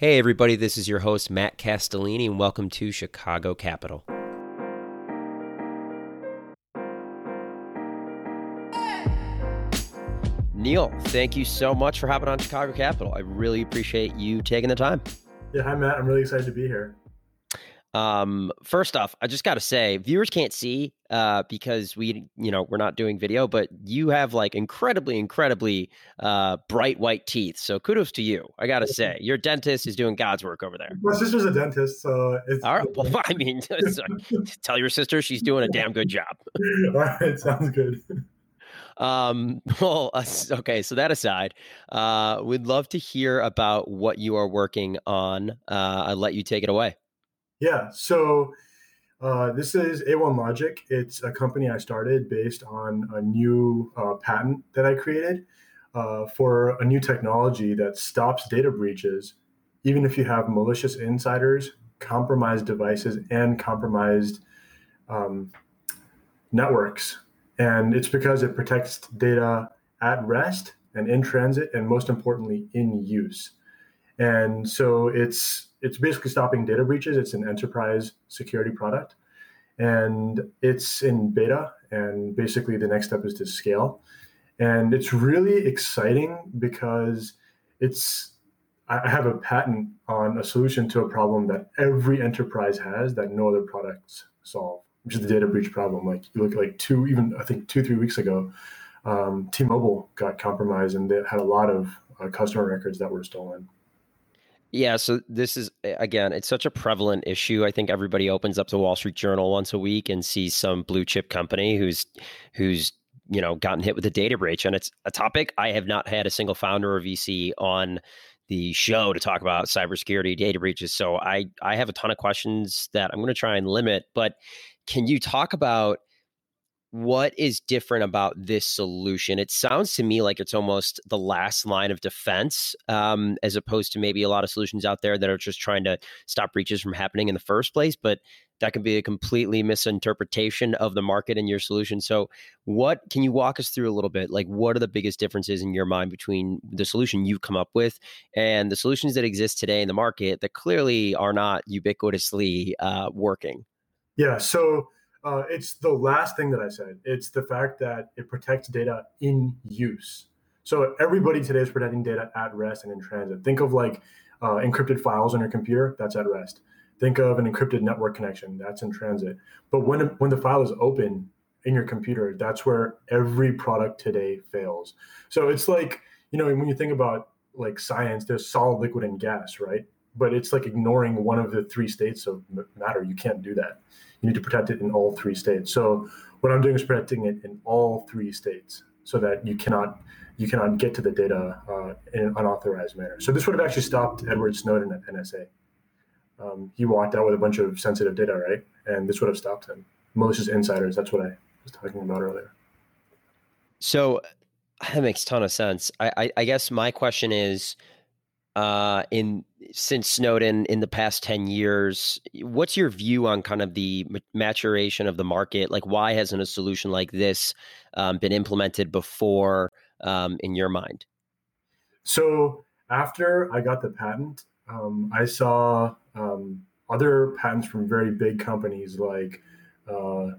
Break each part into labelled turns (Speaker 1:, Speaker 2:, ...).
Speaker 1: Hey, everybody, this is your host, Matt Castellini, and welcome to Chicago Capital. Neil, thank you so much for hopping on Chicago Capital. I really appreciate you taking the time.
Speaker 2: Yeah, hi, Matt. I'm really excited to be here.
Speaker 1: Um, first off, I just got to say, viewers can't see uh, because we, you know, we're not doing video, but you have like incredibly, incredibly uh, bright white teeth. So kudos to you. I got to say, your dentist is doing God's work over there.
Speaker 2: My sister's a dentist, so it's
Speaker 1: all right. Well, I mean, tell your sister she's doing a damn good job.
Speaker 2: all right, sounds good.
Speaker 1: Um, well, okay. So that aside, uh, we'd love to hear about what you are working on. Uh, I'll let you take it away.
Speaker 2: Yeah. So uh, this is A1 Logic. It's a company I started based on a new uh, patent that I created uh, for a new technology that stops data breaches, even if you have malicious insiders, compromised devices, and compromised um, networks. And it's because it protects data at rest and in transit, and most importantly, in use. And so it's it's basically stopping data breaches. It's an enterprise security product, and it's in beta. And basically, the next step is to scale. And it's really exciting because it's I have a patent on a solution to a problem that every enterprise has that no other products solve, which is the data breach problem. Like you look like two, even I think two, three weeks ago, um, T-Mobile got compromised and they had a lot of uh, customer records that were stolen.
Speaker 1: Yeah, so this is again, it's such a prevalent issue. I think everybody opens up the Wall Street Journal once a week and sees some blue chip company who's who's you know gotten hit with a data breach, and it's a topic I have not had a single founder or VC on the show to talk about cybersecurity data breaches. So I I have a ton of questions that I'm going to try and limit, but can you talk about what is different about this solution? It sounds to me like it's almost the last line of defense, um, as opposed to maybe a lot of solutions out there that are just trying to stop breaches from happening in the first place. But that could be a completely misinterpretation of the market and your solution. So, what can you walk us through a little bit? Like, what are the biggest differences in your mind between the solution you've come up with and the solutions that exist today in the market that clearly are not ubiquitously uh, working?
Speaker 2: Yeah. So uh, it's the last thing that I said. It's the fact that it protects data in use. So everybody today is protecting data at rest and in transit. Think of like uh, encrypted files on your computer. That's at rest. Think of an encrypted network connection. That's in transit. But when when the file is open in your computer, that's where every product today fails. So it's like you know when you think about like science, there's solid, liquid, and gas, right? But it's like ignoring one of the three states of matter. You can't do that you need to protect it in all three states. So what I'm doing is protecting it in all three states so that you cannot you cannot get to the data uh, in an unauthorized manner. So this would have actually stopped Edward Snowden at NSA. Um, he walked out with a bunch of sensitive data, right? And this would have stopped him. Malicious insiders. That's what I was talking about earlier.
Speaker 1: So that makes a ton of sense. I, I, I guess my question is, uh, in since Snowden in the past 10 years. What's your view on kind of the maturation of the market? Like, why hasn't a solution like this um, been implemented before um, in your mind?
Speaker 2: So, after I got the patent, um, I saw um, other patents from very big companies like uh,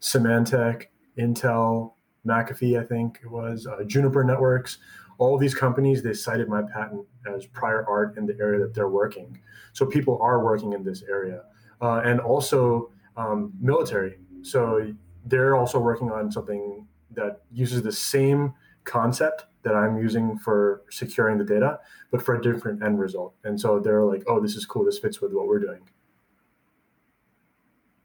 Speaker 2: Symantec, Intel, McAfee, I think it was, uh, Juniper Networks all these companies they cited my patent as prior art in the area that they're working. So people are working in this area. Uh, and also um, military. So they're also working on something that uses the same concept that i'm using for securing the data but for a different end result. And so they're like oh this is cool. This fits with what we're doing.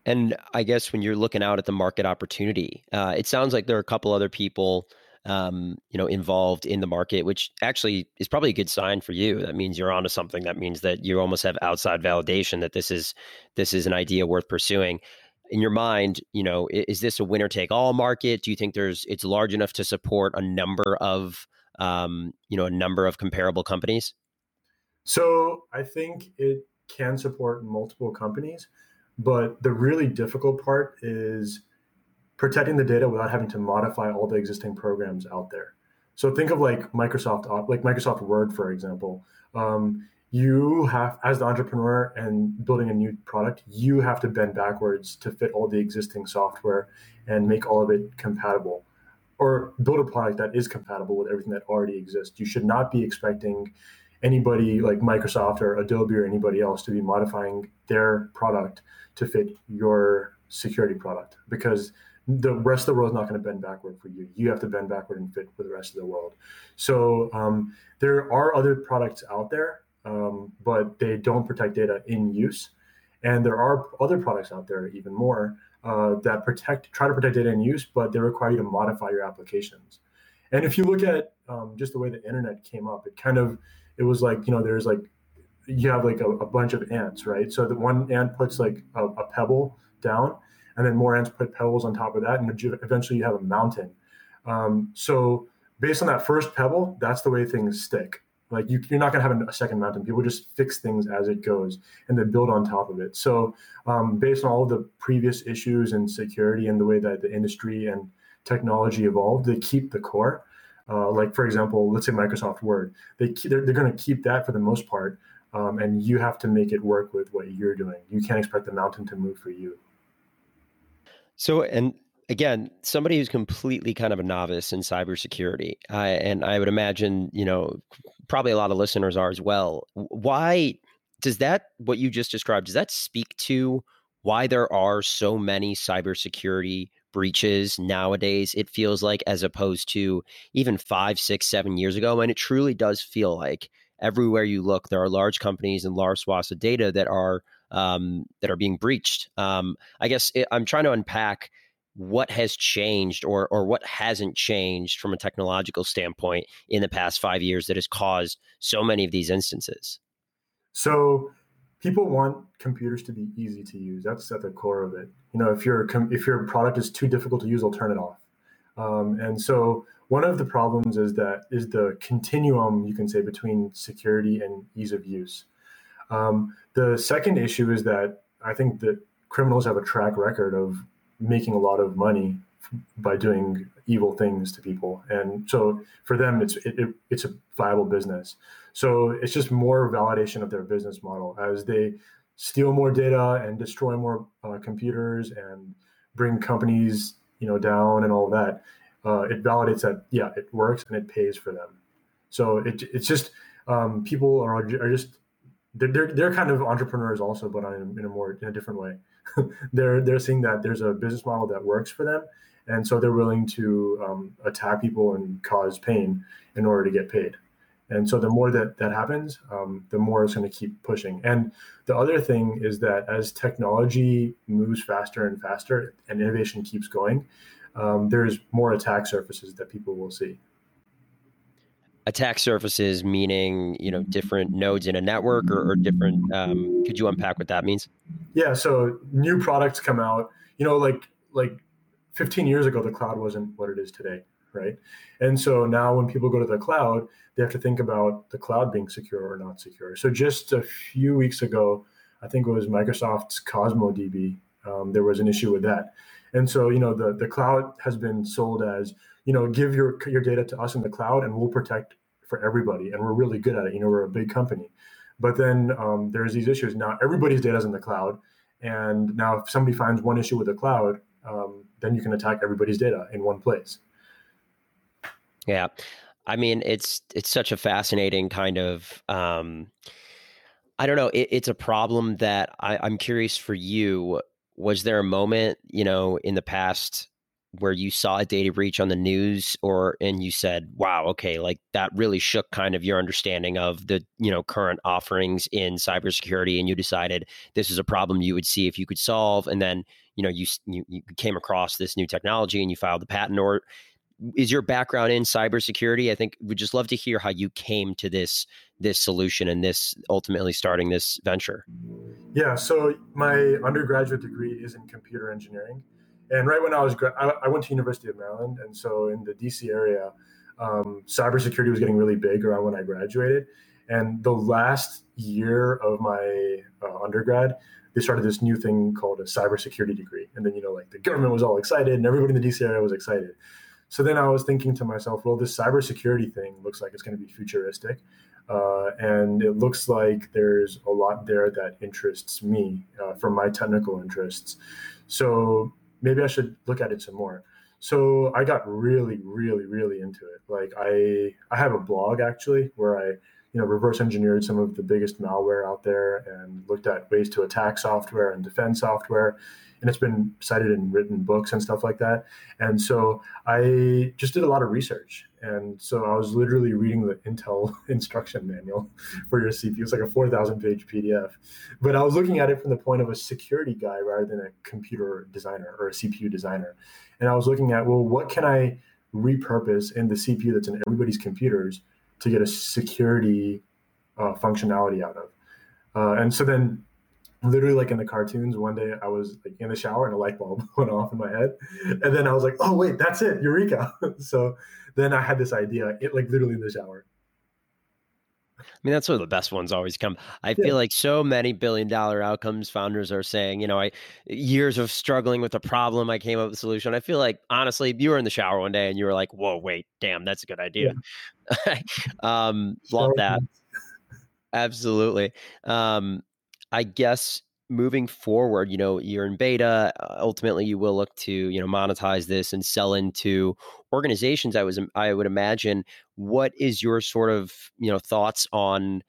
Speaker 1: And i guess when you're looking out at the market opportunity uh, it sounds like there are a couple other people um, you know, involved in the market, which actually is probably a good sign for you. That means you're onto something. That means that you almost have outside validation that this is this is an idea worth pursuing. In your mind, you know, is this a winner take all market? Do you think there's it's large enough to support a number of um, you know a number of comparable companies?
Speaker 2: So I think it can support multiple companies, but the really difficult part is protecting the data without having to modify all the existing programs out there. So think of like Microsoft, like Microsoft Word, for example. Um, you have as the entrepreneur and building a new product you have to bend backwards to fit all the existing software and make all of it compatible or build a product that is compatible with everything that already exists you should not be expecting anybody like microsoft or adobe or anybody else to be modifying their product to fit your security product because the rest of the world is not going to bend backward for you. You have to bend backward and fit for the rest of the world. So um, there are other products out there um, but they don't protect data in use. And there are other products out there, even more, uh, that protect try to protect data in use, but they require you to modify your applications. And if you look at um, just the way the internet came up, it kind of it was like you know there's like you have like a, a bunch of ants, right? So the one ant puts like a, a, pebble down, and then more ants put pebbles on top of that, and eventually you have a mountain. Um, so based on that first pebble, that's the way things stick. Like you, are not going to have a second mountain. People just fix things as it goes and then build on top of it. So, um, based on all of the previous issues and security and the way that the industry and technology evolved, they keep the core. Uh, like for example, let's say Microsoft Word, they they're, they're going to keep that for the most part, um, and you have to make it work with what you're doing. You can't expect the mountain to move for you.
Speaker 1: So, and again, somebody who's completely kind of a novice in cybersecurity, uh, and I would imagine, you know, probably a lot of listeners are as well. Why does that, what you just described, does that speak to why there are so many cybersecurity breaches nowadays? It feels like, as opposed to even five, six, seven years ago. And it truly does feel like everywhere you look, there are large companies and large swaths of data that are um, that are being breached. Um, I guess it, I'm trying to unpack what has changed or or what hasn't changed from a technological standpoint in the past five years that has caused so many of these instances?
Speaker 2: So people want computers to be easy to use. That's at the core of it. You know, if your if your product is too difficult to use, they'll turn it off. Um, and so one of the problems is that is the continuum you can say between security and ease of use. Um, the second issue is that I think that criminals have a track record of making a lot of money by doing evil things to people. And so for them it's it, it, it's a viable business. So it's just more validation of their business model as they steal more data and destroy more uh, computers and bring companies you know down and all that uh, it validates that yeah it works and it pays for them. So it, it's just um, people are, are just they're, they're kind of entrepreneurs also but in, in a more in a different way they're they're seeing that there's a business model that works for them, and so they're willing to um, attack people and cause pain in order to get paid. And so the more that that happens, um, the more it's going to keep pushing. And the other thing is that as technology moves faster and faster, and innovation keeps going, um, there's more attack surfaces that people will see
Speaker 1: attack surfaces meaning you know different nodes in a network or, or different um, could you unpack what that means?
Speaker 2: Yeah so new products come out. You know like like 15 years ago the cloud wasn't what it is today right? And so now when people go to the cloud they have to think about the cloud being secure or not secure. So just a few weeks ago i think it was microsoft's Cosmos DB um, there was an issue with that and so you know the, the cloud has been sold as you know, give your your data to us in the cloud, and we'll protect for everybody. And we're really good at it. You know, we're a big company. But then um, there's these issues. Now everybody's data is in the cloud, and now if somebody finds one issue with the cloud, um, then you can attack everybody's data in one place.
Speaker 1: Yeah, I mean it's it's such a fascinating kind of. Um, I don't know. It, it's a problem that I, I'm curious for you. Was there a moment, you know, in the past where you saw a data breach on the news or and you said wow okay like that really shook kind of your understanding of the you know current offerings in cybersecurity and you decided this is a problem you would see if you could solve and then you know you you, you came across this new technology and you filed the patent or is your background in cybersecurity i think we'd just love to hear how you came to this this solution and this ultimately starting this venture
Speaker 2: yeah so my undergraduate degree is in computer engineering and right when I was, I, I went to University of Maryland, and so in the DC area, um, cybersecurity was getting really big around when I graduated. And the last year of my uh, undergrad, they started this new thing called a cybersecurity degree. And then, you know, like the government was all excited and everybody in the DC area was excited. So then I was thinking to myself, well, this cybersecurity thing looks like it's going to be futuristic. Uh, and it looks like there's a lot there that interests me uh, from my technical interests. So maybe I should look at it some more. So I got really, really, really into it. Like I, I have a blog actually where I, you know, reverse engineered some of the biggest malware out there and looked at ways to attack software and defend software and it's been cited in written books and stuff like that. And so I just did a lot of research. And so I was literally reading the Intel instruction manual for your CPU. It's like a 4,000 page PDF. But I was looking at it from the point of a security guy rather than a computer designer or a CPU designer. And I was looking at, well, what can I repurpose in the CPU that's in everybody's computers to get a security uh, functionality out of? Uh, and so then literally like in the cartoons one day i was like in the shower and a light bulb went off in my head and then i was like oh wait that's it eureka so then i had this idea it like literally in the shower
Speaker 1: I mean, that's where the best ones always come. I yeah. feel like so many billion dollar outcomes founders are saying, you know, I years of struggling with a problem, I came up with a solution. I feel like honestly, you were in the shower one day and you were like, whoa, wait, damn, that's a good idea. Yeah. um, love that. Absolutely. Um, I guess moving forward, you know, you're in beta. Uh, ultimately, you will look to you know monetize this and sell into organizations. I was I would imagine. What is your sort of you know thoughts on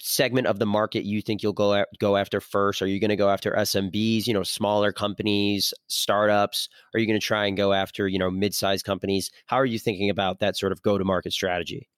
Speaker 1: segment of the market you think you'll go go after first? Are you going to go after SMBs, you know, smaller companies, startups? Are you going to try and go after you know mid-sized companies? How are you thinking about that sort of go-to-market strategy?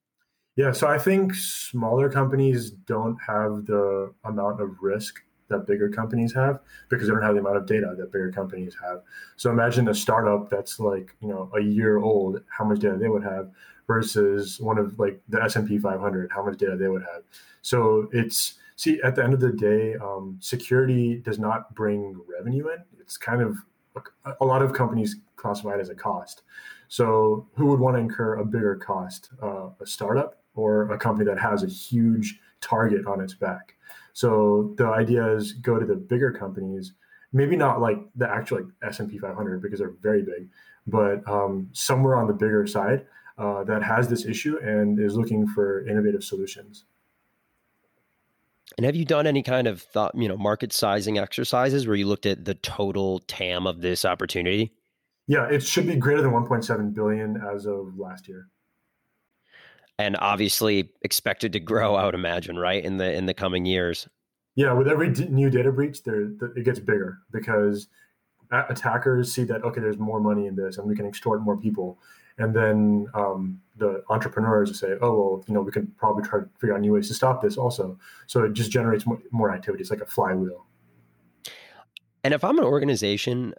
Speaker 2: Yeah, so I think smaller companies don't have the amount of risk that bigger companies have because they don't have the amount of data that bigger companies have. So imagine a startup that's like, you know, a year old, how much data they would have versus one of like the S&P 500, how much data they would have. So it's see at the end of the day, um, security does not bring revenue in. It's kind of a lot of companies classify it as a cost. So who would want to incur a bigger cost, uh, a startup or a company that has a huge target on its back. So the idea is go to the bigger companies, maybe not like the actual like S&P 500 because they're very big, but um, somewhere on the bigger side uh, that has this issue and is looking for innovative solutions.
Speaker 1: And have you done any kind of thought, you know, market sizing exercises where you looked at the total TAM of this opportunity?
Speaker 2: Yeah, it should be greater than 1.7 billion as of last year
Speaker 1: and obviously expected to grow. I would imagine, right in the in the coming years.
Speaker 2: Yeah, with every d- new data breach, there it gets bigger because attackers see that okay, there's more money in this, and we can extort more people. And then um, the entrepreneurs say, oh well, you know, we can probably try to figure out new ways to stop this also. So it just generates more, more activity. It's like a flywheel.
Speaker 1: And if I'm an organization,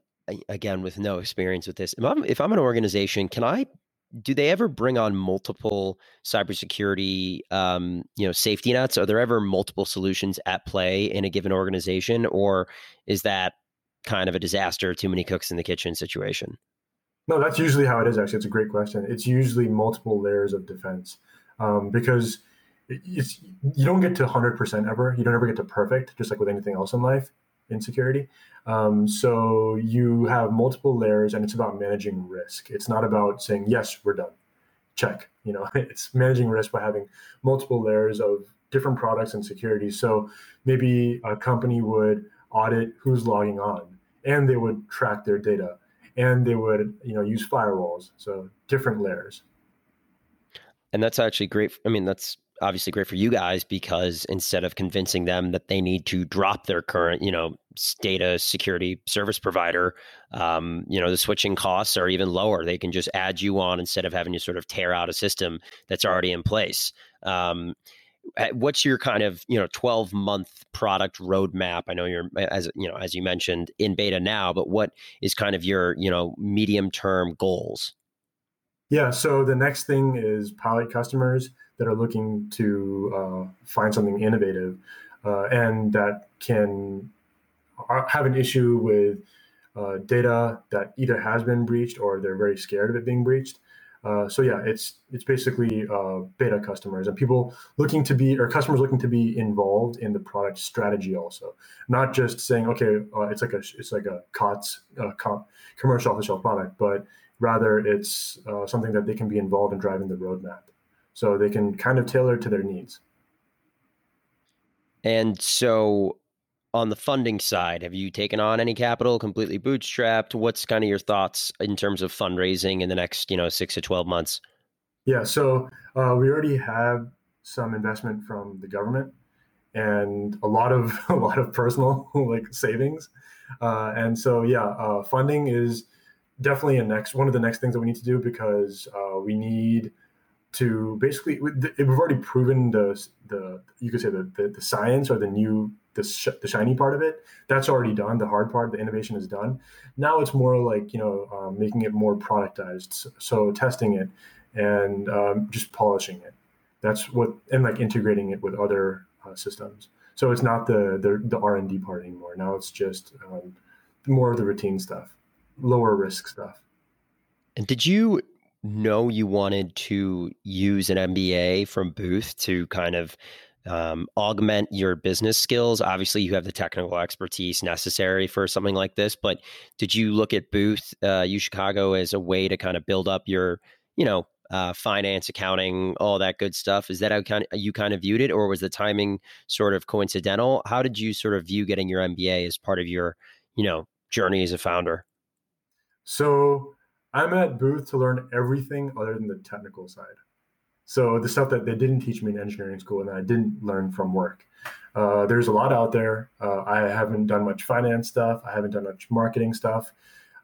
Speaker 1: again with no experience with this, if I'm, if I'm an organization, can I do they ever bring on multiple cybersecurity um, you know safety nets? Are there ever multiple solutions at play in a given organization or is that kind of a disaster too many cooks in the kitchen situation?
Speaker 2: No that's usually how it is actually. It's a great question. It's usually multiple layers of defense um, because it's you don't get to 100% ever. You don't ever get to perfect just like with anything else in life in security um, so you have multiple layers, and it's about managing risk. It's not about saying yes, we're done, check. You know, it's managing risk by having multiple layers of different products and security. So maybe a company would audit who's logging on, and they would track their data, and they would you know use firewalls. So different layers.
Speaker 1: And that's actually great. I mean, that's obviously great for you guys because instead of convincing them that they need to drop their current, you know, data security service provider, um, you know, the switching costs are even lower. They can just add you on instead of having to sort of tear out a system that's already in place. Um, what's your kind of you know 12 month product roadmap i know you're as you know as you mentioned in beta now but what is kind of your you know medium term goals
Speaker 2: yeah so the next thing is pilot customers that are looking to uh, find something innovative uh, and that can uh, have an issue with uh, data that either has been breached or they're very scared of it being breached. Uh, so yeah, it's it's basically uh, beta customers and people looking to be or customers looking to be involved in the product strategy also, not just saying okay, it's like a it's like a COTS com- commercial off the shelf product, but rather it's something that they can be involved in driving the roadmap so they can kind of tailor to their needs.
Speaker 1: And so on the funding side, have you taken on any capital, completely bootstrapped? What's kind of your thoughts in terms of fundraising in the next, you know, six to 12 months?
Speaker 2: Yeah, so uh, we already have some investment from the government and a lot of a lot of personal like savings, uh, and so yeah, uh, funding is definitely a next one of the next things that we need to do because uh, we need to basically we've already proven the the you could say the the, the science or the new the, sh- the shiny part of it. That's already done. The hard part the innovation is done. Now it's more like you know um, making it more productized so testing it and um, just polishing it. That's what and like integrating it with other uh, systems. So it's not the the, the r&d part anymore. Now it's just um, more of the routine stuff lower risk stuff.
Speaker 1: And did you know you wanted to use an MBA from Booth to kind of um, augment your business skills. Obviously, you have the technical expertise necessary for something like this, but did you look at Booth, uh, as a way to kind of build up your, you know, uh, finance, accounting, all that good stuff? Is that how kind of, you kind of viewed it, or was the timing sort of coincidental? How did you sort of view getting your MBA as part of your, you know, journey as a founder?
Speaker 2: So I'm at Booth to learn everything other than the technical side. So the stuff that they didn't teach me in engineering school and I didn't learn from work. Uh, there's a lot out there. Uh, I haven't done much finance stuff. I haven't done much marketing stuff.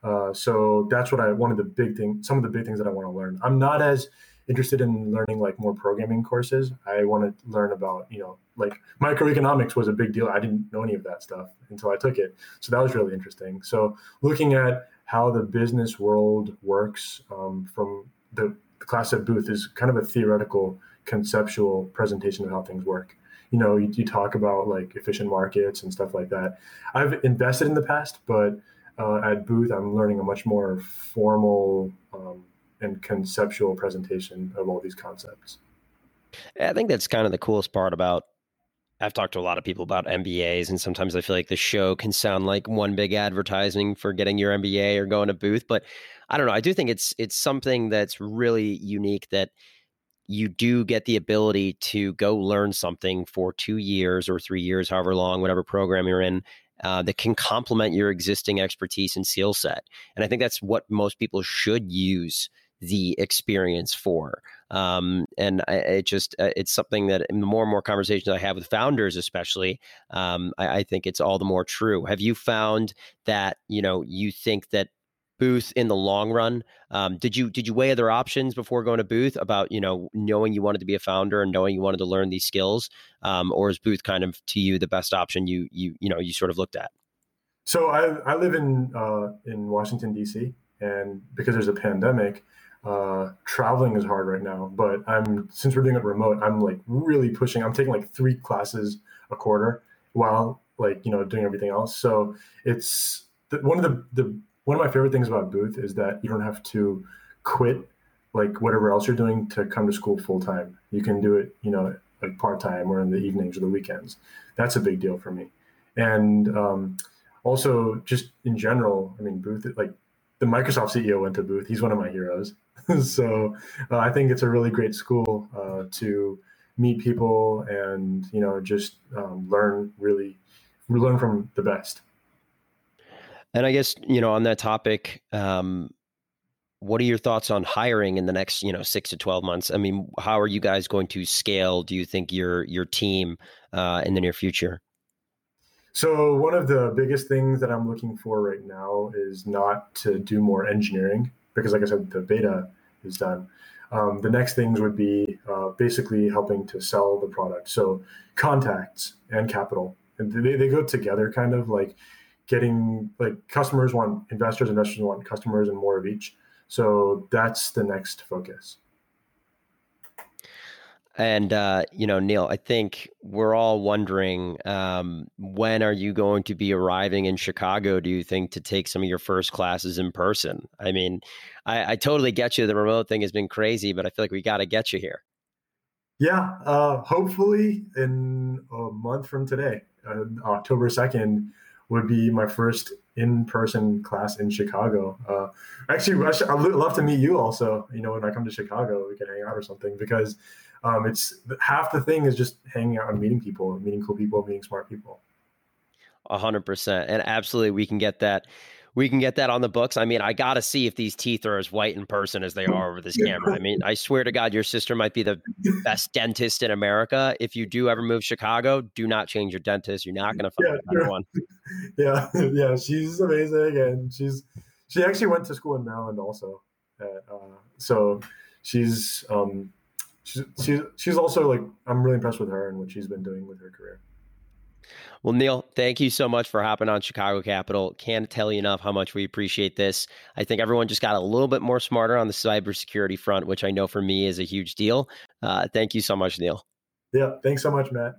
Speaker 2: Uh, so that's what I one of the big things, some of the big things that I want to learn. I'm not as interested in learning like more programming courses. I want to learn about you know like microeconomics was a big deal. I didn't know any of that stuff until I took it. So that was really interesting. So looking at how the business world works um, from the, class at Booth is kind of a theoretical, conceptual presentation of how things work. You know, you, you, talk about like efficient markets and stuff like that. I've invested in the past, but uh, at Booth, I'm learning a much more formal um, and conceptual presentation of all these concepts.
Speaker 1: I think that's kind of the coolest part about I've talked to a lot of people about MBAs, and sometimes I feel like the show can sound like one big advertising for getting your MBA or going to booth. But I don't know. I do think it's it's something that's really unique that you do get the ability to go learn something for two years or three years, however long, whatever program you're in, uh, that can complement your existing expertise and skill set. And I think that's what most people should use the experience for. Um, and I, it just uh, it's something that the more and more conversations I have with founders, especially, um, I, I think it's all the more true. Have you found that you know you think that booth in the long run um, did you did you weigh other options before going to booth about you know knowing you wanted to be a founder and knowing you wanted to learn these skills um, or is booth kind of to you the best option you you you know you sort of looked at
Speaker 2: so i, I live in uh, in washington d.c and because there's a pandemic uh, traveling is hard right now, but I'm since we're doing it remote, I'm like really pushing. I'm taking like three classes a quarter while like you know doing everything else. So it's the, one of the the one of my favorite things about Booth is that you don't have to quit like whatever else you're doing to come to school full time. You can do it, you know, like part time or in the evenings or the weekends. That's a big deal for me. And um, also, just in general, I mean, Booth like the Microsoft CEO went to Booth. He's one of my heroes. so uh, I think it's a really great school uh, to meet people and you know just um, learn really learn from the best.
Speaker 1: And I guess you know on that topic, um, what are your thoughts on hiring in the next you know six to twelve months? I mean, how are you guys going to scale? Do you think your your team uh, in the near future?
Speaker 2: So one of the biggest things that I'm looking for right now is not to do more engineering because, like I said, the beta is done. Um, the next things would be uh, basically helping to sell the product. So contacts and capital, and they, they go together, kind of like getting like customers want investors, investors want customers, and more of each. So that's the next focus.
Speaker 1: And uh, you know, Neil, I think we're all wondering um, when are you going to be arriving in Chicago? Do you think to take some of your first classes in person? I mean, I, I totally get you. The remote thing has been crazy, but I feel like we got to get you here.
Speaker 2: Yeah, uh, hopefully in a month from today, uh, October second would be my first in-person class in Chicago. Uh, actually, I'd love to meet you also. You know, when I come to Chicago, we can hang out or something because um, it's half the thing is just hanging out and meeting people, meeting cool people, meeting smart people.
Speaker 1: A hundred percent, and absolutely, we can get that. We can get that on the books. I mean, I got to see if these teeth are as white in person as they are over this camera. I mean, I swear to God, your sister might be the best dentist in America. If you do ever move Chicago, do not change your dentist. You're not to find yeah,
Speaker 2: another one. Yeah, yeah, she's amazing, and she's she actually went to school in Maryland also. At, uh, so she's um, she's she's she's also like I'm really impressed with her and what she's been doing with her career.
Speaker 1: Well, Neil, thank you so much for hopping on Chicago Capital. Can't tell you enough how much we appreciate this. I think everyone just got a little bit more smarter on the cybersecurity front, which I know for me is a huge deal. Uh, thank you so much, Neil.
Speaker 2: Yeah, thanks so much, Matt.